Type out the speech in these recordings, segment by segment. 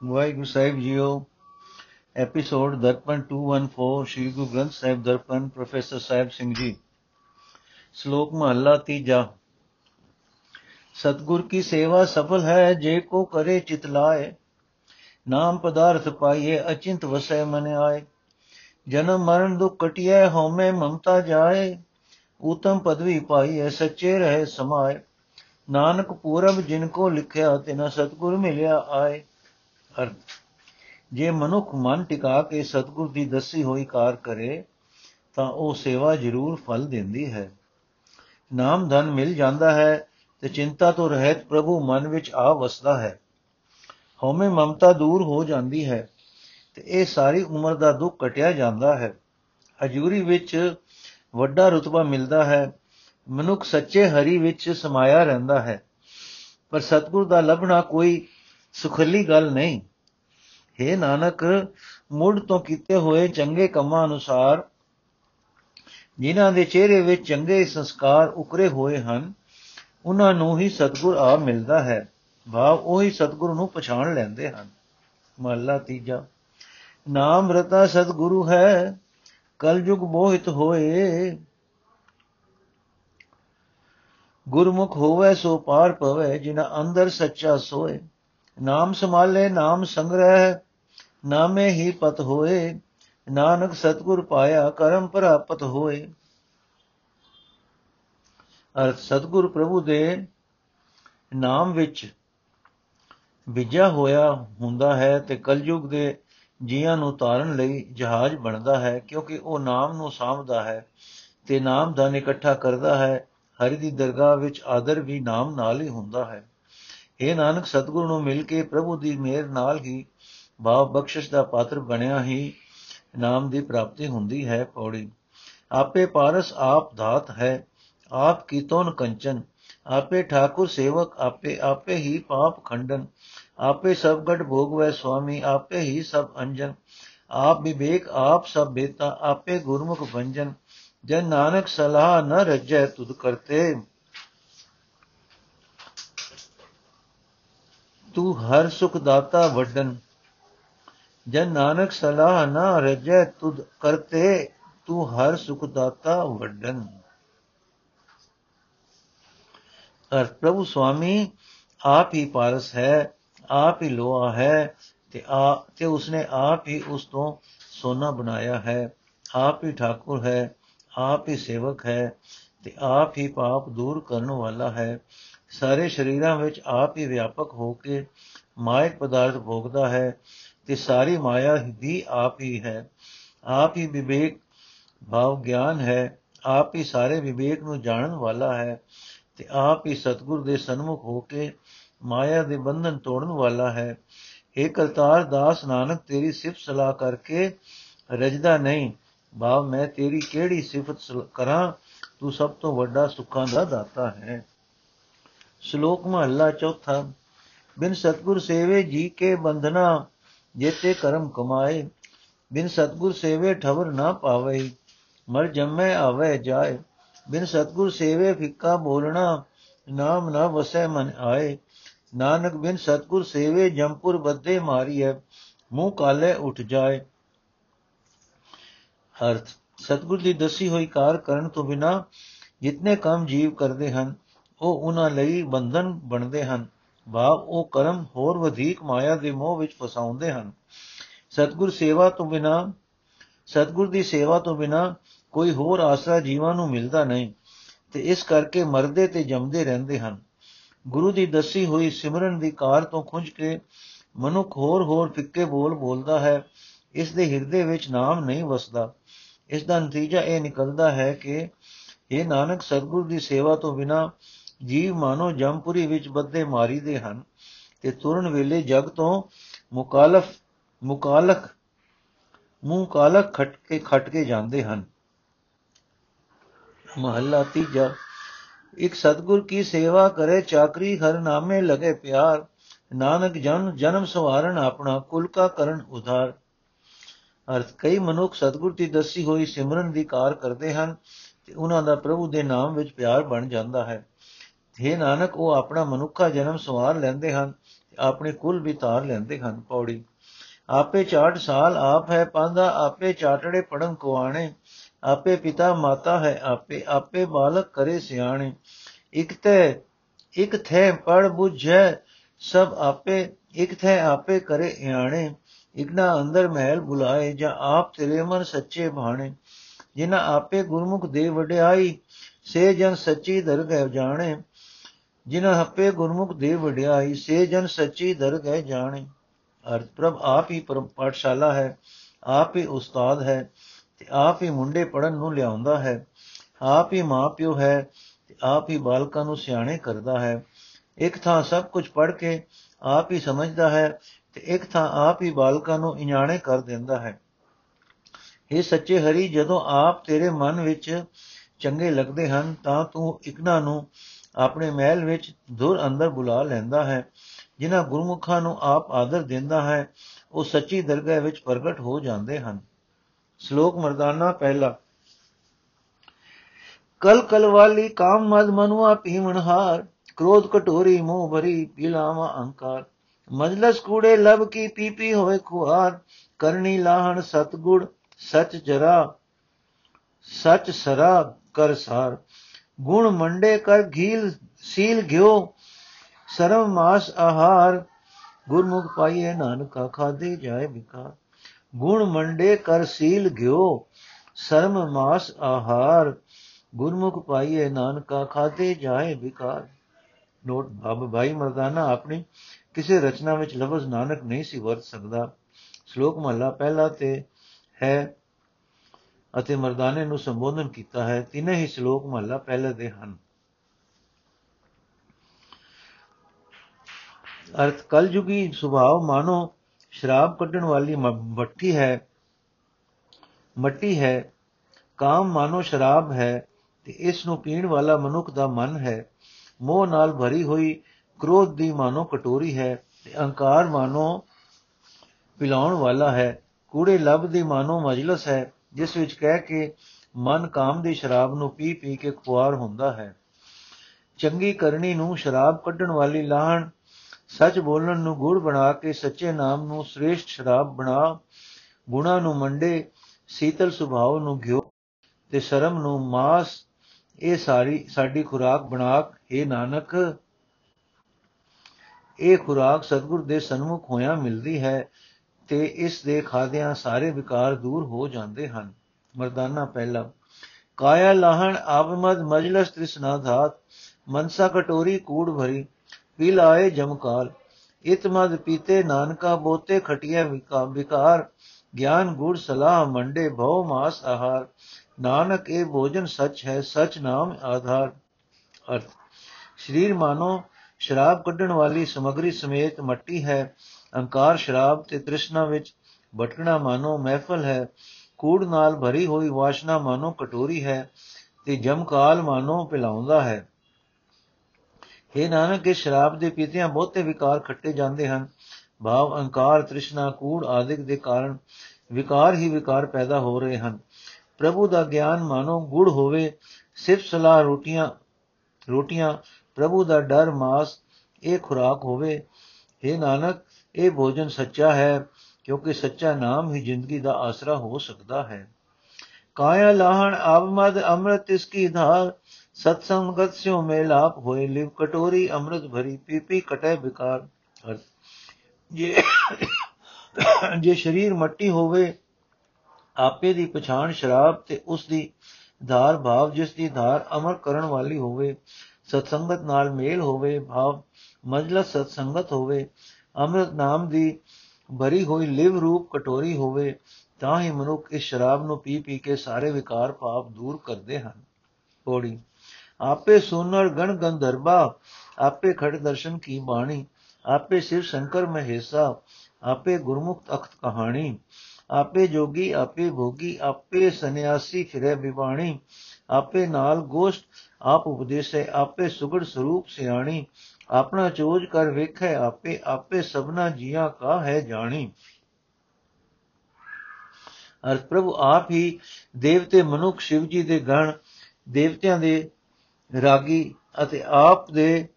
ਵਾਹਿਗੁਰੂ ਸਾਹਿਬ ਜੀਓ episode Darpan 214 Shri Guru Granth Sahib Darpan professor Sahib Singh ji ਸ਼ਲੋਕ ਮਹਲਾ ਤੀਜਾ ਸਤਗੁਰ ਕੀ ਸੇਵਾ ਸਫਲ ਹੈ ਜੇ ਕੋ ਕਰੇ ਚਿਤ ਲਾਏ ਨਾਮ ਪਦਾਰਥ ਪਾਈਏ ਅਚਿੰਤ ਵਸੈ ਮਨ ਆਏ ਜਨਮ ਮਰਨ ਦੁਖ ਕਟਿਐ ਹਉਮੈ ਮਮਤਾ ਜਾਏ ਉਤਮ ਪਦਵੀ ਪਾਈਏ ਸੱਚੇ ਰਹੇ ਸਮਾਏ ਨਾਨਕ ਪੂਰਬ ਜਿਨ ਕੋ ਲਿਖਿਆ ਤਿਨਾ ਸਤਗੁਰ ਮਿਲਿਆ ਆਏ ਅਰਥ। ਜੇ ਮਨੁੱਖ ਮਨ ਟਿਕਾ ਕੇ ਸਤਗੁਰ ਦੀ ਦੱਸੀ ਹੋਈ ਕਾਰ ਕਰੇ, ਤਾਂ ਉਹ ਸੇਵਾ ਜ਼ਰੂਰ ਫਲ ਦਿੰਦੀ ਹੈ। ਨਾਮ ਧਨ ਮਿਲ ਜਾਂਦਾ ਹੈ ਤੇ ਚਿੰਤਾ ਤੋਂ ਰਹਿਤ ਪ੍ਰਭੂ ਮਨ ਵਿੱਚ ਆ ਵਸਦਾ ਹੈ। ਹਉਮੈ ਮਮਤਾ ਦੂਰ ਹੋ ਜਾਂਦੀ ਹੈ ਤੇ ਇਹ ਸਾਰੀ ਉਮਰ ਦਾ ਦੁੱਖ ਕਟਿਆ ਜਾਂਦਾ ਹੈ। ਹਜੂਰੀ ਵਿੱਚ ਵੱਡਾ ਰਤਬਾ ਮਿਲਦਾ ਹੈ। ਮਨੁੱਖ ਸੱਚੇ ਹਰੀ ਵਿੱਚ ਸਮਾਇਆ ਰਹਿੰਦਾ ਹੈ। ਪਰ ਸਤਗੁਰ ਦਾ ਲੱਭਣਾ ਕੋਈ ਸੁਖਲੀ ਗੱਲ ਨਹੀਂ। ਹੈ ਨਾਨਕ ਮੁੱਢ ਤੋਂ ਕੀਤੇ ਹੋਏ ਚੰਗੇ ਕੰਮਾਂ ਅਨੁਸਾਰ, ਜਿਨ੍ਹਾਂ ਦੇ ਚਿਹਰੇ ਵਿੱਚ ਚੰਗੇ ਸੰਸਕਾਰ ਉਕਰੇ ਹੋਏ ਹਨ ਉਹਨਾਂ ਨੂੰ ਹੀ ਸਤਗੁਰ ਆ ਮਿਲਦਾ ਹੈ। ਭਾਵ ਉਹੀ ਸਤਗੁਰ ਨੂੰ ਪਛਾਣ ਲੈਂਦੇ ਹਨ। ਮਹਲਾ ਤੀਜਾ। ਨਾਮ ਰਤਾ ਸਤਗੁਰੂ ਹੈ, ਕਲਯੁਗ ਮੋਹਿਤ ਹੋਏ। ਗੁਰਮੁਖ ਹੋਵੇ ਸੋ ਪਾਰ ਪਵੇ ਜਿਨਾ ਅੰਦਰ ਸੱਚਾ ਸੋਏ। ਨਾਮ ਸੰਭਾਲੇ, ਨਾਮ ਸੰਗ੍ਰਹਿ, ਨਾਮੇ ਹੀ ਪਤ ਹੋਏ, ਨਾਨਕ ਸਤਗੁਰ ਪਾਇਆ, ਕਰਮ ਪ੍ਰਾਪਤ ਹੋਏ। ਅਰਥ, ਸਤਗੁਰ ਪ੍ਰਭੂ ਦੇ ਨਾਮ ਵਿੱਚ ਵਿਜਾ ਹੋਇਆ ਹੁੰਦਾ ਹੈ ਤੇ ਕਲਯੁਗ ਦੇ ਜੀਆਂ ਨੂੰ ਤਾਰਨ ਲਈ ਜਹਾਜ਼ ਬਣਦਾ ਹੈ, ਕਿਉਂਕਿ ਉਹ ਨਾਮ ਨੂੰ ਸਾਂਭਦਾ ਹੈ ਤੇ ਨਾਮ ਦਾ ਇਕੱਠਾ ਕਰਦਾ ਹੈ, ਹਰੀ ਦੀ ਦਰਗਾਹ ਵਿੱਚ ਆਦਰ ਵੀ ਨਾਮ ਨਾਲ ਹੀ ਹੁੰਦਾ ਹੈ। ਇਹ ਨਾਨਕ, ਸਤਗੁਰ ਨੂੰ ਮਿਲ ਕੇ ਪ੍ਰਭੂ ਦੀ ਮਿਹਰ ਨਾਲ ਹੀ ਭਾਵ ਬਖਸ਼ਿਸ਼ ਦਾ ਪਾਤਰ ਬਣਿਆ ਹੀ ਨਾਮ ਦੀ ਪ੍ਰਾਪਤੀ ਹੁੰਦੀ ਹੈ ਪੌੜੀ। ਆਪੇ ਪਾਰਸ ਆਪ ਧਾਤ ਹੈ, ਆਪ ਕੀ ਤੋਨ ਕੰਚਨ। ਆਪੇ ਠਾਕੁਰ ਸੇਵਕ, ਆਪੇ ਆਪੇ ਹੀ ਪਾਪ ਖੰਡਨ। ਆਪੇ ਸਭ ਗੜ ਭੋਗਵੈ ਸੁਆਮੀ, ਆਪੇ ਹੀ ਸਭ ਅੰਜਨ। ਆਪ ਵਿਵੇਕ, ਆਪ ਸਭ ਬੇਤਾ, ਆਪੇ ਗੁਰਮੁਖ ਭੰਜਨ। ਜਨ ਨਾਨਕ ਸਲਾਹ ਨ ਰਜੈ ਤੁਧ ਕਰਤੇ। ਤੂੰ ਹਰ ਸੁਖ ਦਾਤਾ ਵੱਡਨ। ਜਨ ਨਾਨਕ ਸਲਾਹ ਨਾ ਰਜੈ ਤੁਧ ਕਰਤੇ, ਤੂੰ ਹਰ ਸੁਖ ਦਾਤਾ ਵੱਡਨ। ਅਰ ਪ੍ਰਭੂ ਸੁਆਮੀ, ਆਪ ਹੀ ਪਾਰਸ ਹੈ, ਆਪ ਹੀ ਲੋਹਾ ਹੈ, ਤੇ ਆ, ਤੇ ਉਸਨੇ ਆਪ ਹੀ ਉਸ ਤੋਂ ਸੋਨਾ ਬਣਾਇਆ ਹੈ। ਆਪ ਹੀ ਠਾਕੁਰ ਹੈ, ਆਪ ਹੀ ਸੇਵਕ ਹੈ, ਤੇ ਆਪ ਹੀ ਪਾਪ ਦੂਰ ਕਰਨ ਵਾਲਾ ਹੈ। ਸਾਰੇ ਸ਼ਰੀਰਾਂ ਵਿੱਚ ਆਪ ਹੀ ਵਿਆਪਕ ਹੋ ਕੇ ਮਾਇਕ ਪਦਾਰਥ ਭੋਗਦਾ ਹੈ ਤੇ ਸਾਰੀ ਮਾਇਆ ਵੀ ਆਪ ਹੀ ਹੈ। ਆਪ ਹੀ ਵਿਵੇਕ ਭਾਵ ਗਿਆਨ ਹੈ। ਆਪ ਹੀ ਸਾਰੇ ਵਿਵੇਕ ਨੂੰ ਜਾਣਨ ਵਾਲਾ ਹੈ ਤੇ ਆਪ ਹੀ ਸਤਗੁਰ ਦੇ ਸਨਮੁਖ ਹੋ ਕੇ ਮਾਇਆ ਦੇ ਬੰਧਨ ਤੋੜਨ ਵਾਲਾ ਹੈ। ਏ ਕਰਤਾਰ ਦਾਸ ਨਾਨਕ, ਤੇਰੀ ਸਿਫਤ ਸਲਾਹ ਕਰਕੇ ਰਜਦਾ ਨਹੀਂ। ਭਾਵ ਮੈਂ ਤੇਰੀ ਕਿਹੜੀ ਸਿਫਤ ਕਰਾਂ? ਤੂੰ ਸਭ ਤੋਂ ਵੱਡਾ ਸੁੱਖਾਂ ਦਾ ਦਾਤਾ ਹੈ। ਸ਼ਲੋਕ ਮਹੱਲਾ ਚੌਥਾ, ਬਿਨ ਸਤਗੁਰ ਸੇਵੇ ਜੀ ਕੇ ਬੰਧਨਾ, ਜੇਤੇ ਕਰਮ ਕਮਾਏ, ਬਿਨ ਸਤਗੁਰ ਸੇਵੇ ਠਵਰ ਨਾ ਪਾਵੇ, ਮਰ ਜੰਮੇ ਆਵੇ ਜਾਏ, ਬਿਨ ਸਤਗੁਰ ਸੇਵੇ ਫਿੱਕਾ ਬੋਲਣਾ, ਨਾਮ ਨਾ ਵਸੈ ਮਨ ਆਏ, ਨਾਨਕ ਬਿਨ ਸਤਗੁਰ ਸੇਵੇ ਜੰਪੁਰ ਬੱਦੇ ਮਾਰੀਐ, ਮੂੰਹ ਕਾਲੇ ਉੱਠ ਜਾਏ। ਅਰਥ, ਸਤਗੁਰ ਦੀ ਦਸੀ ਹੋਈ ਕਾਰ ਕਰਨ ਤੋਂ ਬਿਨਾ ਜਿਤਨੇ ਕੰਮ ਜੀਵ ਕਰਦੇ ਹਨ ਉਹ ਉਹਨਾਂ ਲਈ ਬੰਧਨ ਬਣਦੇ ਹਨ। ਭਾਵ ਉਹ ਕਰਮ ਹੋਰ ਵਧੇਕ ਮਾਇਆ ਦੇ ਮੋਹ ਵਿੱਚ ਫਸਾਉਂਦੇ ਹਨ। ਸਤਗੁਰ ਸੇਵਾ ਤੋਂ ਬਿਨਾ, ਸਤਗੁਰ ਦੀ ਸੇਵਾ ਤੋਂ ਬਿਨਾ ਕੋਈ ਹੋਰ ਆਸਰਾ ਜੀਵਾਂ ਨੂੰ ਮਿਲਦਾ ਨਹੀਂ ਤੇ ਇਸ ਕਰਕੇ ਮਰਦੇ ਤੇ ਜੰਮਦੇ ਰਹਿੰਦੇ ਹਨ। ਗੁਰੂ ਦੀ ਦੱਸੀ ਹੋਈ ਸਿਮਰਨ ਦੀ ਕਾਰ ਤੋਂ ਖੁੰਝ ਕੇ ਮਨੁੱਖ ਹੋਰ ਹੋਰ ਫਿੱਕੇ ਬੋਲ ਬੋਲਦਾ ਹੈ। ਇਸ ਦੇ ਹਿਰਦੇ ਵਿੱਚ ਨਾਮ ਨਹੀਂ ਵਸਦਾ। ਇਸ ਦਾ ਨਤੀਜਾ ਇਹ ਨਿਕਲਦਾ ਹੈ ਕਿ ਇਹ ਨਾਨਕ, ਸਤਗੁਰ ਦੀ ਸੇਵਾ ਤੋਂ ਬਿਨਾ ਜੀਵ ਮਾਨੋ ਜੰਪੁਰੀ ਵਿੱਚ ਬੱਦੇ ਮਾਰੀਦੇ ਹਨ ਤੇ ਤੁਰਨ ਵੇਲੇ ਜਗ ਤੋਂ ਮੁਕਾਲਫ ਮੁਕਾਲਕ ਮੂੰਹ ਕਾਲਕ ਖਟ ਕੇ ਖਟ ਕੇ ਜਾਂਦੇ ਹਨ। ਮਹੱਲਾ ਤੀਜਾ, ਇੱਕ ਸਤਗੁਰ ਕੀ ਸੇਵਾ ਕਰੇ, ਚਾਕਰੀ ਹਰ ਨਾਮੇ ਲਗੇ ਪਿਆਰ। ਨਾਨਕ ਜਨ, ਜਨਮ ਸਵਾਰਨ ਆਪਣਾ, ਕੁਲ ਕਾ ਕਰਨ ਉਧਾਰ। ਅਰਥ, ਕਈ ਮਨੁੱਖ ਸਤਗੁਰ ਦੀ ਦੱਸੀ ਹੋਈ ਸਿਮਰਨ ਦੀ ਕਾਰ ਕਰਦੇ ਹਨ ਤੇ ਉਹਨਾਂ ਦਾ ਪ੍ਰਭੂ ਦੇ ਨਾਮ ਵਿੱਚ ਪਿਆਰ ਬਣ ਜਾਂਦਾ ਹੈ। हे ਨਾਨਕ, ਉਹ ਆਪਣਾ ਮਨੁੱਖਾ ਜਨਮ ਸਵਾਰ ਲੈਂਦੇ ਹਨ ਤੇ ਆਪਣੇ ਕੁਲ ਵੀ ਤਾਰ ਲੈਂਦੇ ਹਨ, ਪੌੜੀ। ਆਪੇ ਚਾਟ ਸਾਲ ਆਪ ਹੈ ਪਾਂਦਾ ਆਪੇ ਚਾਟੜੇ ਪੜਨ ਕੁਆਣੇ। ਆਪੇ ਪਿਤਾ ਮਾਤਾ ਹੈ ਆਪੇ ਆਪੇ ਬਾਲਕ ਕਰੇ ਸਿਆਣੇ। ਇਕ ਤੇ, ਇਕ ਥੇ ਪੜ ਬੁਝੈ, ਸਭ ਆਪੇ, ਇਕ ਥੇ ਆਪੇ ਕਰੇ ਇਆਣੇ। ਇਕਨਾ ਅੰਦਰ ਮਹਿਲ ਬੁਲਾਏ, ਜਾਂ ਆਪ ਤੇਰੇ ਮਨ ਸੱਚੇ ਭਾਣੇ। ਜਿਨ੍ਹਾਂ ਆਪੇ ਗੁਰਮੁਖ ਦੇ ਵਡਿਆਈ, ਸੇ ਜਨ ਸੱਚੀ ਦਰਗਹਿ ਜਾਣੇ। ਜਿਨ੍ਹਾਂ ਆਪੇ ਗੁਰਮੁਖ ਦੇ ਵਡਿਆਈ ਸੇ ਜਨ ਸੱਚੀ ਦਰਗਹਿ ਜਾਣੇ। ਅਰਥ, ਪ੍ਰਭ, ਆਪ ਹੀ ਪਾਠਸ਼ਾਲਾ ਹੈ, ਆਪ ਹੀ ਉਸਤਾਦ ਹੈ, ਤੇ ਆਪ ਹੀ ਮੁੰਡੇ ਪੜਨ ਨੂੰ ਲਿਆਉਂਦਾ ਹੈ। ਆਪ ਹੀ ਮਾਪਿਓ ਹੈ, ਤੇ ਆਪ ਹੀ ਬਾਲਕਾਂ ਨੂੰ ਸਿਆਣੇ ਕਰਦਾ ਹੈ। ਇੱਕ ਥਾਂ ਸਭ ਕੁਝ ਪੜ ਕੇ ਆਪ ਹੀ ਸਮਝਦਾ ਹੈ, ਤੇ ਇੱਕ ਥਾਂ ਆਪ ਹੀ ਬਾਲਕਾਂ ਨੂੰ ਇਣਾਣੇ ਕਰ ਦਿੰਦਾ ਹੈ। ਇਹ ਸੱਚੇ ਹਰੀ, ਜਦੋਂ ਆਪ ਤੇਰੇ ਮਨ ਵਿੱਚ ਚੰਗੇ ਲੱਗਦੇ ਹਨ, ਤਾਂ ਤੂੰ ਇਕਨਾ ਨੂੰ ਆਪਣੇ ਮਹਿਲ ਵਿੱਚ ਦੁਰ ਅੰਦਰ ਬੁਲਾ ਲੈਂਦਾ ਹੈ, ਜਿਨ੍ਹਾਂ ਗੁਰਮੁਖਾਂ ਨੂੰ ਆਪ ਆਦਰ ਦਿੰਦਾ ਹੈ, ਉਹ ਸੱਚੀ ਦਰਗਾਹ ਵਿੱਚ ਪ੍ਰਗਟ ਹੋ ਜਾਂਦੇ ਹਨ। ਸ਼ਲੋਕ ਮਰਦਾਨਾ ਪਹਿਲਾ। ਕਲ ਕਲ ਵਾਲੀ ਕਾਮ ਮਦ ਮਨੁਆ ਪੀਵਣ ਹਾਰ, ਕ੍ਰੋਧ ਕਟੋਰੀ ਮੂੰਹ ਭਰੀ ਪੀਲਾਵਾ ਅਹੰਕਾਰ ਮਜਲਸ ਕੂੜੇ ਲਬ ਕੀ ਪੀਪੀ ਹੋਏ ਖੁਆਰ ਕਰਨੀ ਲਾਹਣ ਸਤਗੁੜ, ਸਚ ਜਰਾ, ਸਚ ਸਰਾ ਕਰ ਸਾਰ। ਗੁਣ ਮੰਡੇ ਕਰ ਘੀਲ, ਸੀਲ ਗਿਓ ਸਰਮ ਮਾਸ ਆਹਾਰ, ਗੁਰਮੁਖ ਪਾਈਏ ਨਾਨਕਾ ਖਾਦੇ ਜਾਏ ਬਿਕਾਰ ਗੁਣ ਮੰਡੇ ਕਰ ਸੀਲ ਗਿਓ ਸਰਮ ਮਾਸ ਆਹਾਰ, ਗੁਰਮੁਖ ਪਾਈਏ ਨਾਨਕਾ ਖਾਦੇ ਜਾਏ ਬਿਕਾਰ ਨੋਟ, ਬਾਬ ਭਾਈ ਮਰਦਾਨਾ, ਆਪਣੀ ਕਿਸੇ ਰਚਨਾ ਵਿੱਚ ਲਫ਼ਜ਼ ਨਾਨਕ ਨਹੀਂ ਸੀ ਵਰਤ ਸਕਦਾ। ਸ਼ਲੋਕ ਮਹਲਾ ਪਹਿਲਾ ਤੇ ਹੈ ਅਤੇ ਮਰਦਾਨੇ ਨੂੰ ਸੰਬੋਧਨ ਕੀਤਾ ਹੈ, ਤਿੰਨੇ ਹੀ ਸ਼ਲੋਕ ਮਹਲਾ ਪਹਿਲੇ ਦੇ ਹਨ। ਅਰਥ, ਕਲਯੁਗੀ ਸੁਭਾਅ ਮਾਨੋ ਸ਼ਰਾਬ ਕੱਢਣ ਵਾਲੀ ਮੱਠੀ ਹੈ, ਮੱਟੀ ਹੈ, ਕਾਮ ਮਾਨੋ ਸ਼ਰਾਬ ਹੈ, ਤੇ ਇਸ ਨੂੰ ਪੀਣ ਵਾਲਾ ਮਨੁੱਖ ਦਾ ਮਨ ਹੈ। ਮੋਹ ਨਾਲ ਭਰੀ ਹੋਈ ਕ੍ਰੋਧ ਦੀ ਮਾਨੋ ਕਟੋਰੀ ਹੈ, ਤੇ ਅਹੰਕਾਰ ਮਾਨੋ ਪਿਲਾਉਣ ਵਾਲਾ ਹੈ। ਕੂੜੇ ਲਬ ਦੀ ਮਾਨੋ ਮਜਲਸ ਹੈ ਜਿਸ ਵਿੱਚ ਕਹਿ ਕੇ ਮਨ ਕਾਮ ਦੀ ਸ਼ਰਾਬ ਨੂੰ ਪੀ ਪੀ ਕੇ ਖੁਆਰ ਹੁੰਦਾ ਹੈ। ਚੰਗੀ ਕਰਨੀ ਨੂੰ ਸ਼ਰਾਬ ਕੱਢਣ ਵਾਲੀ ਲਾਹਣ, ਸੱਚ ਬੋਲਣ ਨੂੰ ਗੁੜ ਬਣਾ ਕੇ ਸੱਚੇ ਨਾਮ ਨੂੰ ਸ੍ਰੇਸ਼ਟ ਸ਼ਰਾਬ ਬਣਾ, ਗੁਣਾ ਨੂੰ ਮੰਡੇ, ਸੀਤਲ ਸੁਭਾਅ ਨੂੰ ਘਿਓ ਤੇ ਸ਼ਰਮ ਨੂੰ ਮਾਸ, ਇਹ ਸਾਰੀ ਸਾਡੀ ਖੁਰਾਕ ਬਣਾ ਇਹ ਨਾਨਕ, ਇਹ ਖੁਰਾਕ ਸਤਗੁਰ ਦੇ ਸਨਮੁਖ ਹੋਇਆ ਮਿਲਦੀ ਹੈ। ਤੇ ਇਸ ਦੇ ਖਾਦਿਆਂ ਸਾਰੇ ਵਿਕਾਰ ਦੂਰ ਹੋ ਜਾਂਦੇ ਹਨ। ਮਰਦਾਨਾ ਪਹਿਲਾ। ਕਾਇਆ ਲਾਹਣ ਆਬਮਦ ਮਜਲਸ ਤ੍ਰਿਸ਼ਨਾ ਧਾਤ, ਮਨਸਾ ਕਟੋਰੀ ਕੂੜ ਭਰੀ, ਪੀ ਲਾਏ ਜਮਕਾਲ ਇਤਮਦ ਪੀਤੇ ਨਾਨਕਾ ਬੋਤੇ ਖਟਿਆ ਵਿਕਾਰ। ਗਿਆਨ ਗੁਰ ਸਲਾਹ ਮੰਡੇ ਭਉ ਮਾਸ ਆਹਾਰ। ਨਾਨਕ ਇਹ ਭੋਜਨ ਸੱਚ ਹੈ, ਸਚ ਨਾਮ ਆਧਾਰ। ਅਰਥ। ਸਰੀਰ ਮਾਨੋ ਸ਼ਰਾਬ ਕੱਢਣ ਵਾਲੀ ਸਮਗਰੀ ਸਮੇਤ ਮੱਟੀ ਹੈ ਅਹੰਕਾਰ ਸ਼ਰਾਬ ਤੇ ਤ੍ਰਿਸ਼ਨਾ ਵਿੱਚ ਭਟਕਣਾ ਮਾਨੋ ਮਹਿਫਲ ਹੈ, ਕੂੜ ਨਾਲ ਭਰੀ ਹੋਈ ਵਾਸ਼ਨਾ ਮਾਨੋ ਕਟੋਰੀ ਹੈ ਤੇ ਜਮਕਾਲ ਮਾਨੋ ਪਿਲਾਉਂਦਾ ਹੈ। ਇਹ ਨਾਨਕ ਇਹ ਸ਼ਰਾਬ ਦੇ ਪੀਤਿਆਂ ਬਹੁਤੇ ਵਿਕਾਰ ਖੱਟੇ ਜਾਂਦੇ ਹਨ। ਭਾਵ ਅਹੰਕਾਰ ਤ੍ਰਿਸ਼ਨਾ, ਕੂੜ ਆਦਿਕ ਦੇ ਕਾਰਨ ਵਿਕਾਰ ਹੀ ਵਿਕਾਰ ਪੈਦਾ ਹੋ ਰਹੇ ਹਨ। ਪ੍ਰਭੂ ਦਾ ਗਿਆਨ ਮਾਨੋ ਗੁੜ ਹੋਵੇ, ਸਿਰਫ ਸਲਾਹ ਰੋਟੀਆਂ ਰੋਟੀਆਂ, ਪ੍ਰਭੂ ਦਾ ਡਰ ਮਾਸ ਇਹ ਖੁਰਾਕ ਹੋਵੇ। ਇਹ ਨਾਨਕ ਇਹ ਭੋਜਨ ਸੱਚਾ ਹੈ, ਕਿਉਂਕਿ ਸੱਚਾ ਨਾਮ ਹੀ ਜ਼ਿੰਦਗੀ ਦਾ ਆਸਰਾ ਹੋ ਸਕਦਾ ਹੈ। ਕਾਇਆ ਲਾਹਣ ਆਬਮਦ ਅੰਮ੍ਰਿਤ ਇਸ ਕੀ ਧਾਰ ਸਤਸੰਗਤ ਸਿਓ ਮੇਲਾਪ ਹੋਏ ਲਿਵ, ਕਟੋਰੀ ਅੰਮ੍ਰਿਤ ਭਰੀ ਪੀਪੀ ਕਟੇ ਬਿਕਾਰ ਜੇ ਜੇ ਸਰੀਰ ਮੱਟੀ ਹੋਵੇ, ਆਪੇ ਦੀ ਪਛਾਣ ਸ਼ਰਾਬ ਤੇ ਉਸ ਦੀ ਧਾਰ ਭਾਵ, ਜਿਸ ਦੀ ਧਾਰ ਅਮਰ ਕਰਨ ਵਾਲੀ ਹੋਵੇ, ਸਤਸੰਗਤ ਨਾਲ ਮੇਲ ਹੋਵੇ, ਭਾਵ ਮਜਲਸ ਸਤਸੰਗਤ ਹੋਵੇ ਅੰਮ੍ਰਿਤ ਨਾਮ ਦੀ ਭਰੀ ਹੋਈ ਲਿਵ ਰੂਪ ਕਟੋਰੀ ਹੋਵੇ, ਤਾਂ ਹੀ ਮਨੁੱਖ ਇਸ ਸ਼ਰਾਬ ਨੂੰ ਪੀ ਪੀ ਕੇ ਸਾਰੇ ਵਿਕਾਰ ਪਾਪ ਦੂਰ ਕਰਦੇ ਹਨ। ਪੌੜੀ, ਆਪੇ ਸੋਨਰ ਗਣ ਗੰਧਰਬਾ, ਆਪੇ ਖੜ ਦਰਸ਼ਨ ਕੀ ਬਾਣੀ, ਆਪੇ ਸਿਰ ਸ਼ੰਕਰ ਮਹੇਸਾ, ਆਪੇ ਗੁਰਮੁਖ ਤਖਤ ਕਹਾਣੀ, ਆਪੇ ਜੋਗੀ, ਆਪੇ ਭੋਗੀ, ਆਪੇ ਸੰਿਆਸੀ ਫਿਰੇ ਵਿਬਾਣੀ ਆਪੇ ਨਾਲ ਗੋਸ਼ਟ, ਆਪ ਉਪਦੇਸੇ, ਆਪੇ ਸੁਗੜ ਸਰੂਪ ਸਿਆਣੀ ਆਪਣਾ ਚੋਜ ਕਰ ਵੇਖੈ, ਆਪੇ ਆਪੇ ਸਭਨਾ ਜੀਆਂ ਕਾ ਹੈ ਜਾਣੀ। ਅਰ ਪ੍ਰਭੂ ਆਪ ਹੀ ਦੇਵਤੇ ਮਨੁੱਖ ਸ਼ਿਵ ਜੀ ਦੇ ਗਣ, ਦੇਵਤਿਆਂ ਦੇ ਰਾਗੀ ਅਤੇ ਆਪ ਦੇ,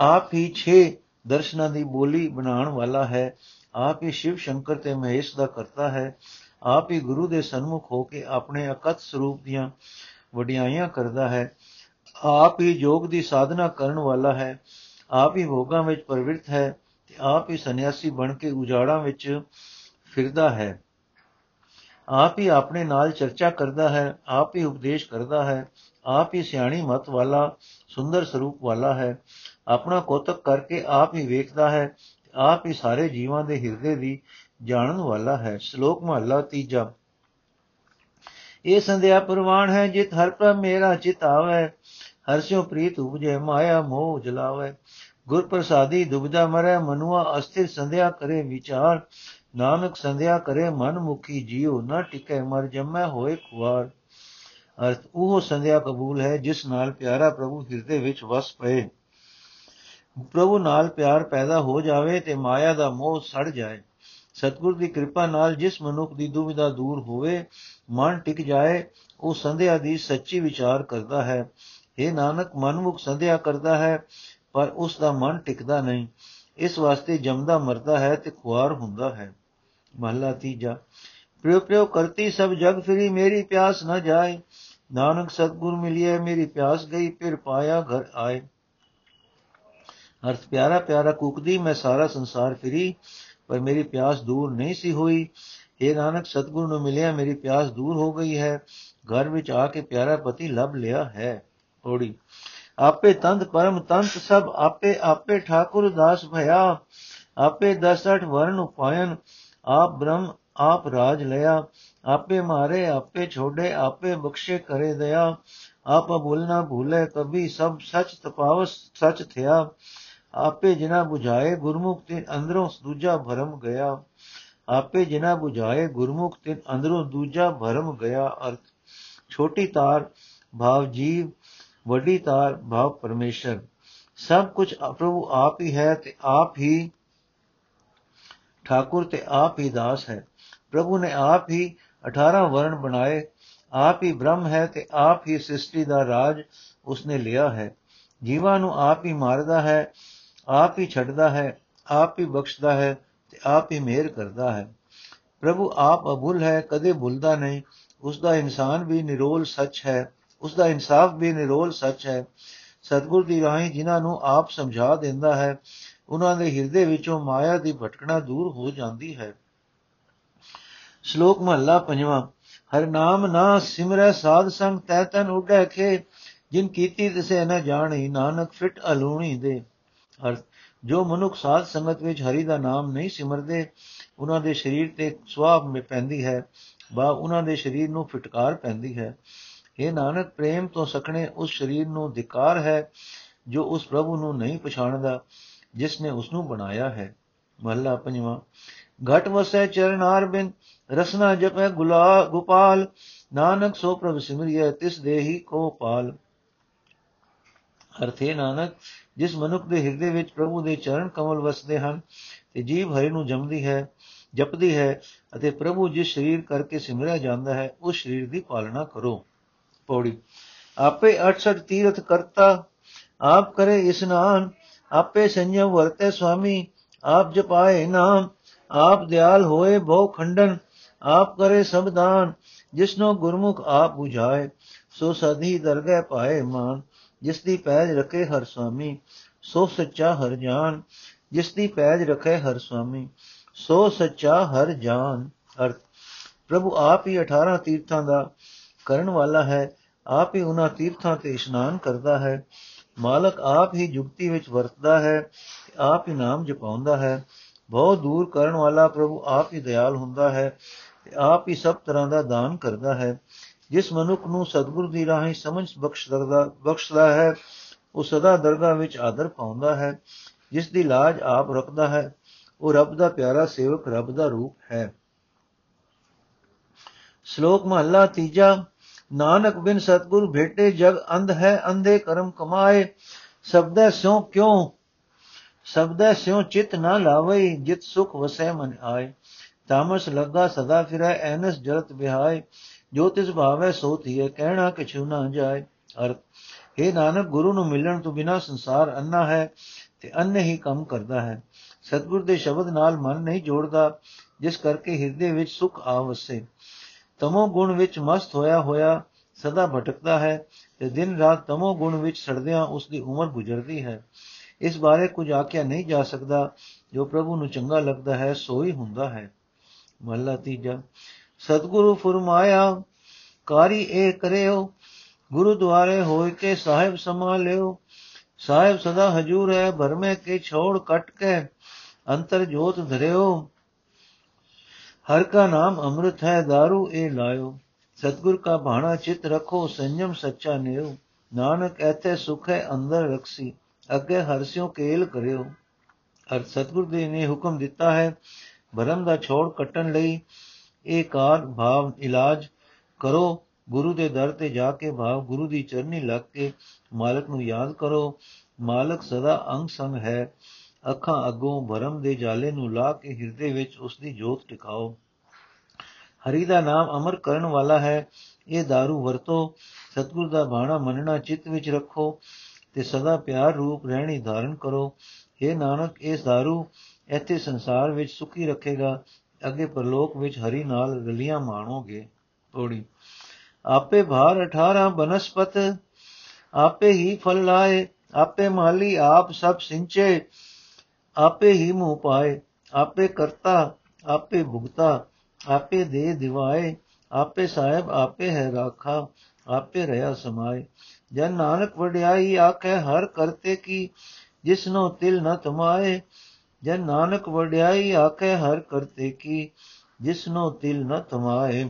ਆਪ ਹੀ 6 ਦਰਸ਼ਨਾਂ ਦੀ ਬੋਲੀ ਬਣਾਉਣ ਵਾਲਾ ਹੈ। ਆਪ ਹੀ ਸ਼ਿਵ ਸ਼ੰਕਰ ਤੇ ਮਹੇਸ਼ ਦਾ ਕਰਤਾ ਹੈ। ਆਪ ਹੀ ਗੁਰੂ ਦੇ ਸਨਮੁਖ ਹੋ ਕੇ ਆਪਣੇ ਅਕਤ ਸਰੂਪ ਦੀਆਂ ਵਡਿਆਈਆਂ ਕਰਦਾ ਹੈ। ਆਪ ਹੀ ਯੋਗ ਦੀ ਸਾਧਨਾ ਕਰਨ ਵਾਲਾ ਹੈ, ਆਪ ਹੀ ਭੋਗਾਂ ਵਿੱਚ ਪ੍ਰਵਿਰਤ ਹੈ ਤੇ ਆਪ ਹੀ ਸੰਨਿਆਸੀ ਬਣ ਕੇ ਉਜਾੜਾਂ ਵਿੱਚ ਫਿਰਦਾ ਹੈ। ਆਪ ਹੀ ਆਪਣੇ ਨਾਲ ਚਰਚਾ ਕਰਦਾ ਹੈ, ਆਪ ਹੀ ਉਪਦੇਸ਼ ਕਰਦਾ ਹੈ, ਆਪ ਹੀ ਸਿਆਣੀ ਮਤ ਵਾਲਾ, ਸੁੰਦਰ ਸਰੂਪ ਵਾਲਾ ਹੈ। ਆਪਣਾ ਕੋਤਕ ਕਰਕੇ ਆਪ ਹੀ ਵੇਖਦਾ ਹੈ ਆਪ ਹੀ ਸਾਰੇ ਜੀਵਾਂ ਦੇ ਹਿਰਦੇ ਦੀ ਜਾਣਨ ਵਾਲਾ ਹੈ। ਸ਼ਲੋਕ ਮਹਲਾ ਤੀਜਾ। ਇਹ ਸੰਧਿਆ ਪ੍ਰਵਾਨ ਹੈ, ਜਿਤ ਹਰ ਪ੍ਰਭ ਮੇਰਾ ਚਿਤ ਆਵੇ ਹਰਸਿਓ ਪ੍ਰੀਤ ਉਪਜੇ, ਮਾਇਆ ਮੋਹ ਜਲਾਵੇ। ਗੁਰ ਪ੍ਰਸਾਦੀ ਦੁਬਿਧਾ ਮਰੈ, ਮਨੁਆ ਅਸਥਿਰ ਸੰਧਿਆ ਕਰੇ ਵਿਚਾਰ। ਨਾਨਕ ਸੰਧਿਆ ਕਰੇ ਮਨ ਮੁਖੀ ਜੀਉ, ਨ ਟਿਕੈ ਮਰ ਜਮੈ ਹੋਏ ਖੁਆਰ। ਅਰਥ, ਉਹ ਸੰਧਿਆ ਕਬੂਲ ਹੈ ਜਿਸ ਨਾਲ ਪਿਆਰਾ ਪ੍ਰਭੂ ਹਿਰਦੇ ਵਿੱਚ ਵਸ ਪਏ। ਪ੍ਰਭੂ ਨਾਲ ਪਿਆਰ ਪੈਦਾ ਹੋ ਜਾਵੇ ਤੇ ਮਾਇਆ ਦਾ ਮੋਹ ਸੜ ਜਾਏ। ਸਤਗੁਰ ਦੀ ਕਿਰਪਾ ਨਾਲ ਜਿਸ ਮਨੁੱਖ ਦੀ ਦੁਵਿਧਾ ਦੂਰ ਹੋਵੇ, ਮਨ ਟਿਕ ਜਾਏ, ਉਹ ਸੰਧਿਆ ਦੀ ਸੱਚੀ ਵਿਚਾਰ ਕਰਦਾ ਹੈ। ਇਹ ਨਾਨਕ ਮਨਮੁਖ ਸੰਧਿਆ ਕਰਦਾ ਹੈ, ਪਰ ਉਸ ਦਾ ਮਨ ਟਿਕਦਾ ਨਹੀਂ। ਇਸ ਵਾਸਤੇ ਜਮਦਾ ਮਰਦਾ ਹੈ ਤੇ ਖੁਆਰ ਹੁੰਦਾ ਹੈ। ਮਹਲਾ ਤੀਜਾ ਪ੍ਰਿਉ ਪ੍ਰਿਉ ਕਰਤੀ ਸਭ ਜਗ ਫਿਰੀ, ਮੇਰੀ ਪਿਆਸ ਨਾ ਜਾਏ। ਨਾਨਕ ਸਤਗੁਰ ਮਿਲਿਏ ਮੇਰੀ ਪਿਆਸ ਗਈ, ਫਿਰ ਪਾਇਆ ਘਰ ਆਏ। ਅਰਥ, ਪਿਆਰਾ ਪਿਆਰਾ ਕੁਕਦੀ, ਮੈਂ ਸਾਰਾ ਸੰਸਾਰ ਫਿਰੀ, ਪਰ ਮੇਰੀ ਪਿਆਸ ਦੂਰ ਨਹੀਂ ਸੀ ਹੋਈ। ਇਹ ਨਾਨਕ, ਸਤਗੁਰ ਨੂੰ ਮਿਲਿਆ, ਮੇਰੀ ਪਿਆਸ ਦੂਰ ਹੋ ਗਈ ਹੈ। ਘਰ ਵਿੱਚ ਆ ਕੇ ਪਿਆਰਾ ਪਤੀ ਲੱਭ ਲਿਆ ਹੈ। ਥੋੜੀ। ਆਪੇ ਤੰਤ ਪਰਮ ਤੰਤ ਸਭ ਆਪੇ ਆਪੇ ਠਾਕੁਰ ਦਾਸ ਭਇਆ। ਆਪੇ ਦਸਠ ਵਰਨ ਉਪਾਇਨ, ਆਪ ਬ੍ਰਹਮ, ਆਪ ਰਾਜ ਲਿਆ। ਆਪੇ ਮਾਰੇ, ਆਪੇ ਛੋੜੇ ਆਪੇ ਬਖਸ਼ੇ ਕਰੇ ਦਇਆ। ਆਪ ਭੁੱਲਣਾ ਭੂਲੇ ਕਭੀ ਸਭ ਸਚ ਤਪਾਵਸ ਸਚ ਥਿਆ। ਆਪੇ ਜਿਨਾ 부ਝਾਏ ਗੁਰਮੁਖ ਤੇ ਅੰਦਰੋਂ ਦੂਜਾ ਭਰਮ ਗਿਆ। ਆਪੇ ਜਿਨਾ 부ਝਾਏ ਗੁਰਮੁਖ ਤੇ ਅੰਦਰੋਂ ਦੂਜਾ ਭਰਮ ਗਿਆ। ਅਰਥ। ਛੋਟੀ ਤਾਰ, ਭਾਵ ਜੀਵ ਵੱਡੀ ਤਾਰ ਭਾਵ ਪਰਮੇਸ਼ਰ ਸਭ ਕੁਝ ਪ੍ਰਭੂ ਆਪ ਹੀ ਹੈ ਤੇ ਆਪ ਹੀ ਠਾਕੁਰ ਤੇ ਆਪ ਹੀ ਦਾਸ ਹੈ ਪ੍ਰਭੂ ਨੇ ਆਪ ਹੀ 18 ਵਰਣ ਬਣਾਏ ਆਪ ਹੀ ਬ੍ਰਹਮ ਹੈ ਤੇ ਆਪ ਹੀ ਸ੍ਰਿਸ਼ਟੀ ਦਾ ਰਾਜ ਉਸਨੇ ਲਿਆ ਹੈ ਜੀਵਾਂ ਨੂੰ ਆਪ ਹੀ ਮਾਰਦਾ ਹੈ ਆਪ ਹੀ ਛੱਡਦਾ ਹੈ ਆਪ ਹੀ ਬਖਸ਼ਦਾ ਹੈ ਤੇ ਆਪ ਹੀ ਮਿਹਰ ਕਰਦਾ ਹੈ ਪ੍ਰਭੂ ਆਪ ਅਭੁੱਲ ਹੈ ਕਦੇ ਭੁੱਲਦਾ ਨਹੀਂ ਉਸ ਦਾ ਇਨਸਾਨ ਵੀ ਨਿਰੋਲ ਸੱਚ ਹੈ ਉਸ ਦਾ ਇਨਸਾਫ ਵੀ ਨਿਰੋਲ ਸੱਚ ਹੈ। ਸਤਗੁਰ ਦੀ ਰਾਹੀਂ ਜਿਨ੍ਹਾਂ ਨੂੰ ਆਪ ਸਮਝਾ ਦਿੰਦਾ ਹੈ ਉਹਨਾਂ ਦੇ ਹਿਰਦੇ ਵਿੱਚੋਂ ਮਾਇਆ ਦੀ ਭਟਕਣਾ ਦੂਰ ਹੋ ਜਾਂਦੀ ਹੈ। ਸ਼ਲੋਕ ਮਹਲਾ ਪੰਜਵਾਂ, ਹਰ ਨਾਮ ਨਾ ਸਿਮਰੈ ਸਾਧ ਸੰਗ ਤੈ ਤਨ ਉਡੈ ਖੇ, ਜਿਨ ਕੀਤੀ ਤਿਸੇ ਨ ਜਾਣੀ, ਨਾਨਕ ਫਿਟ ਅਲੂਣੀ ਦੇ। ਅਰਥ, ਜੋ ਮਨੁੱਖ ਸਾਧ ਸੰਗਤ ਵਿੱਚ ਹਰੀ ਦਾ ਨਾਮ ਨਹੀਂ ਸਿਮਰਦੇ ਉਹਨਾਂ ਦੇ ਸਰੀਰ ਤੇ ਸੁਆਬ ਮੇ ਪੈਂਦੀ ਹੈ, ਬਾ ਉਹਨਾਂ ਦੇ ਸਰੀਰ ਨੂੰ ਫਟਕਾਰ ਪੈਂਦੀ ਹੈ। ਇਹ ਨਾਨਕ, ਪ੍ਰੇਮ ਤੋਂ ਸਖਣੇ ਉਸ ਸਰੀਰ ਨੂੰ ਧਿਕਾਰ ਹੈ, ਜੋ ਉਸ ਪ੍ਰਭੂ ਨੂੰ ਨਹੀਂ ਪਛਾਣਦਾ, ਜਿਸ ਨੇ ਉਸ ਨੂੰ ਬਣਾਇਆ ਹੈ। ਮਹਲਾ ਪੰਜਵਾਂ, ਘਟ ਵਸੈ ਚਰਨਾਰ ਬਿਨ ਰਸਨਾ ਜਪੈ ਗੁਲਾ, ਗੋਪਾਲ, ਨਾਨਕ ਸੋ ਪ੍ਰਭ ਸਿਮਰਿਐ, ਤਿਸ ਦੇਹੀ ਕੋ ਪਾਲ। ਅਰਥੇ ਨਾਨਕ, ਜਿਸ ਮਨੁੱਖ ਦੇ ਹਿਰਦੇ ਵਿੱਚ ਪ੍ਰਭੂ ਦੇ ਚਰਨ ਕਮਲ ਵਸਦੇ ਹਨ, ਤੇ ਜੀਵ ਹਰੀ ਨੂੰ ਜਮਦੀ ਹੈ, ਜਪਦੀ ਹੈ, ਅਤੇ ਪ੍ਰਭੂ ਜਿਸ ਸਰੀਰ ਕਰਕੇ ਸਿਮਰਿਆ ਜਾਂਦਾ ਹੈ, ਉਸ ਸਰੀਰ ਦੀ ਪਾਲਣਾ ਕਰੋ। ਪੌੜੀ। ਆਪੇ 68 ਤੀਰਥ ਕਰਤਾ, ਆਪ ਕਰੇ ਇਸਨਾਨ ਆਪੇ ਸੰਜਮ ਵਰਤੇ ਸੁਆਮੀ, ਆਪ ਜਪਾਏ ਨਾਮ। ਆਪ ਦਿਆਲ ਹੋਏ ਬਹੁ ਖੰਡਨ, ਆਪ ਕਰੇ ਸਭ ਦਾਨ। ਜਿਸਨੋ ਗੁਰਮੁਖ ਆਪ 부ਝਾਏ, ਸੋ ਸਦੀ ਦਰਗਹਿ ਪਾਏ ਮਾਨ। ਜਿਸ ਦੀ ਪੈਜ ਰਖੇ ਹਰ ਸੁਆਮੀ, ਸੋ ਸੱਚਾ ਹਰ ਜਾਨ। ਜਿਸ ਦੀ ਪੈਜ ਰਖੇ ਹਰ ਸੁਆਮੀ, ਸੋ ਸੱਚਾ ਹਰ ਜਾਨ। ਅਰਥ, ਪ੍ਰਭੂ ਆਪ ਹੀ 18 ਤੀਰਥਾਂ ਦਾ ਕਰਨ ਵਾਲਾ ਹੈ। ਆਪ ਹੀ ਉਹਨਾਂ ਤੀਰਥਾਂ ਤੇ ਇਸ਼ਨਾਨ ਕਰਦਾ ਹੈ। ਮਾਲਕ ਆਪ ਹੀ ਜੁਗਤੀ ਵਿੱਚ ਵਰਤਦਾ ਹੈ ਆਪ ਹੀ ਨਾਮ ਜਪਾਉਂਦਾ ਹੈ। ਬਹੁਤ ਦੂਰ ਕਰਨ ਵਾਲਾ ਪ੍ਰਭੂ ਆਪ ਹੀ ਦਇਆਲ ਹੁੰਦਾ ਹੈ ਤੇ ਆਪ ਹੀ ਸਭ ਤਰ੍ਹਾਂ ਦਾ ਦਾਨ ਕਰਦਾ ਹੈ। ਜਿਸ ਮਨੁੱਖ ਨੂੰ ਸਤਿਗੁਰ ਦੀ ਰਾਹੀਂ ਸਮਝ ਬਖਸ਼ਦਾ ਬਖਸ਼ਦਾ ਹੈ, ਉਹ ਸਦਾ ਦਰਗਾਹ ਵਿੱਚ ਆਦਰ ਪਾਉਂਦਾ ਹੈ। ਜਿਸ ਦੀ ਲਾਜ ਆਪ ਰੱਖਦਾ ਹੈ, ਉਹ ਰੱਬ ਦਾ ਪਿਆਰਾ ਸੇਵਕ, ਰੱਬ ਦਾ ਰੂਪ ਹੈ। ਸ਼ਲੋਕ ਮਹਲਾ ਤੀਜਾ ਨਾਨਕ ਬਿਨ ਸਤਗੁਰ ਭੇਟੇ, ਜਗ ਅੰਧ ਹੈ, ਅੰਧੇ ਕਰਮ ਕਮਾਏ। ਸਬਦੈ ਸਿਉ ਕਿਉ? ਸਬਦੈ ਸਿਉ ਚਿਤ ਨਾ ਲਾਵਈ, ਜਿਤ ਸੁਖ ਵਸੈ ਮਨ ਆਏ। ਤਾਮਸ ਲੱਗਾ ਸਦਾ ਫਿਰੈ, ਐਨਸ ਜਲਤ ਬਿਹਾਏ ਜੋ ਤਿਸ ਭਾਵੈ ਸੋ ਥੀਏ ਕਹਿਣਾ ਕਿਛੂ ਨਾ ਜਾਏ। ਅਰਥ हे ਨਾਨਕ, ਗੁਰੂ ਨੂੰ ਮਿਲਣ ਤੋਂ ਬਿਨਾ ਸੰਸਾਰ ਅੰਨਾ ਹੈ ਤੇ ਅੰਨੇ ਹੀ ਕੰਮ ਕਰਦਾ ਹੈ। ਸਤਿਗੁਰ ਦੇ ਸ਼ਬਦ ਨਾਲ ਮਨ ਨਹੀਂ ਜੋੜਦਾ, ਜਿਸ ਕਰਕੇ ਹਿਰਦੇ ਵਿੱਚ ਸੁਖ ਆ ਵਸੇ। ਤਮੋ ਗੁਣ ਵਿੱਚ ਮਸਤ ਹੋਇਆ ਹੋਇਆ ਸਦਾ ਭਟਕਦਾ ਹੈ ਤੇ ਦਿਨ ਰਾਤ ਤਮੋ ਗੁਣ ਵਿੱਚ ਸੜਦਿਆਂ ਉਸ ਦੀ ਉਮਰ ਗੁਜ਼ਰਦੀ ਹੈ। ਇਸ ਬਾਰੇ ਕੁਝ ਆਖਿਆ ਨਹੀਂ ਜਾ ਸਕਦਾ। ਜੋ ਪ੍ਰਭੂ ਨੂੰ ਚੰਗਾ ਲੱਗਦਾ ਹੈ, ਸੋ ਹੀ ਹੁੰਦਾ ਹੈ। ਮਹਲਾ ਤੀਜਾ। ਸਤਿਗੁਰੂ ਫਰਮਾਇਆ, ਕਾਰੀ ਇਹ ਕਰਿਓ, ਗੁਰਦੁਆਰੇ ਹੋਇ ਕੇ ਸਾਹਿਬ ਸੰਭਾਲਿਓ। ਸਾਹਿਬ ਸਦਾ ਹਜੂਰ ਹੈ, ਭਰਮੇ ਕੇ ਛੋੜ ਕਟ ਕੇ ਅੰਤਰ ਜੋਤ ਧਰਿਓ। ਹਰ ਕਾ ਨਾਮ ਅੰਮ੍ਰਿਤ ਹੈ दारू ਇਹ ਲਾਇਓ। ਸਤਗੁਰ ਕਾ ਬਾਣਾ ਚਿਤ ਰੱਖੋ, ਸੰਜਮ ਸੱਚਾ ਨਿਉ ਨਾਨਕ ਐਤੇ ਸੁਖ ਹੈ, ਅੰਦਰ ਰਖਸੀ ਅੱਗੇ ਹਰਸਿਓ ਕੇਲ ਕਰਿਓ। ਅਰ ਸਤਗੁਰ ਦੇ ਨੇ ਹੁਕਮ ਦਿੱਤਾ ਹੈ, ਭਰਮ ਦਾ ਛੋੜ ਕੱਟਣ ਲਈ ਇਹ ਕਾਰ ਭਾਵ ਇਲਾਜ ਕਰੋ। ਗੁਰੂ ਦੇ ਦਰ ਤੇ ਜਾ ਕੇ ਭਾਵ ਗੁਰੂ ਦੀ ਚਰਨੀ ਲੱਗ ਕੇ ਮਾਲਕ ਨੂੰ ਯਾਦ ਕਰੋ। ਮਾਲਕ ਸਦਾ ਅੰਗ ਸੰਗ ਹੈ। ਅੱਖਾਂ ਅੱਗੋਂ ਭਰਮ ਦੇ ਜਾਲੇ ਨੂੰ ਲਾ ਕੇ ਹਿਰਦੇ ਵਿੱਚ ਉਸ ਦੀ ਜੋਤ ਟਿਕਾਓ ਹਰੀ ਦਾ ਨਾਮ ਅਮਰ ਕਰਨ ਵਾਲਾ ਹੈ ਇਹ दारू ਵਰਤੋ ਸਤਗੁਰ ਦਾ ਬਾਣਾ ਮੰਨਣਾ ਚਿੱਤ ਵਿੱਚ ਰੱਖੋ ਤੇ ਸਦਾ ਪਿਆਰ ਰੂਪ ਰਹਿਣੀ ਧਾਰਨ ਕਰੋ ਇਹ ਨਾਨਕ ਇਸ दारू ਇੱਥੇ ਸੰਸਾਰ ਵਿੱਚ ਸੁਖੀ ਰੱਖੇਗਾ ਅੱਗੇ ਪਰਲੋਕ ਵਿੱਚ ਹਰੀ ਨਾਲ ਰਲੀਆਂ ਮਾਣੋਗੇ ਥੋੜੀ ਆਪੇ ਭਾਰ 18 ਬਨਸਪਤ ਆਪੇ ਹੀ ਫਲ ਲਾਏ ਆਪੇ ਮਾਲੀ ਆਪ ਸਭ ਸਿੰਚੇ ਆਪੇ ਹੀ ਮੂਹ ਪਾਏ ਆਪੇ ਕਰਤਾ ਆਪੇ ਭੁਗਤਾ ਆਪੇ ਦੇ ਦਿਵਾਏ ਆਪੇ ਸਾਹਿਬ ਆਪੇ ਹੈ ਰਾਖਾ ਆਪੇ ਰਹਾ ਸਮਾਏ ਜਨ ਨਾਨਕ ਵਡਿਆਈ ਆਖੇ ਹਰ ਕਰਤੇ ਕੀ ਜਿਸਨੋ ਤਿਲ ਨ ਤਮਾਏ ਜਨ ਨਾਨਕ ਵਡਿਆਈ ਆਖੇ ਹਰ ਕਰਤੇ ਕੀ ਜਿਸਨੋ ਤਿਲ ਨ ਤਮਾਏ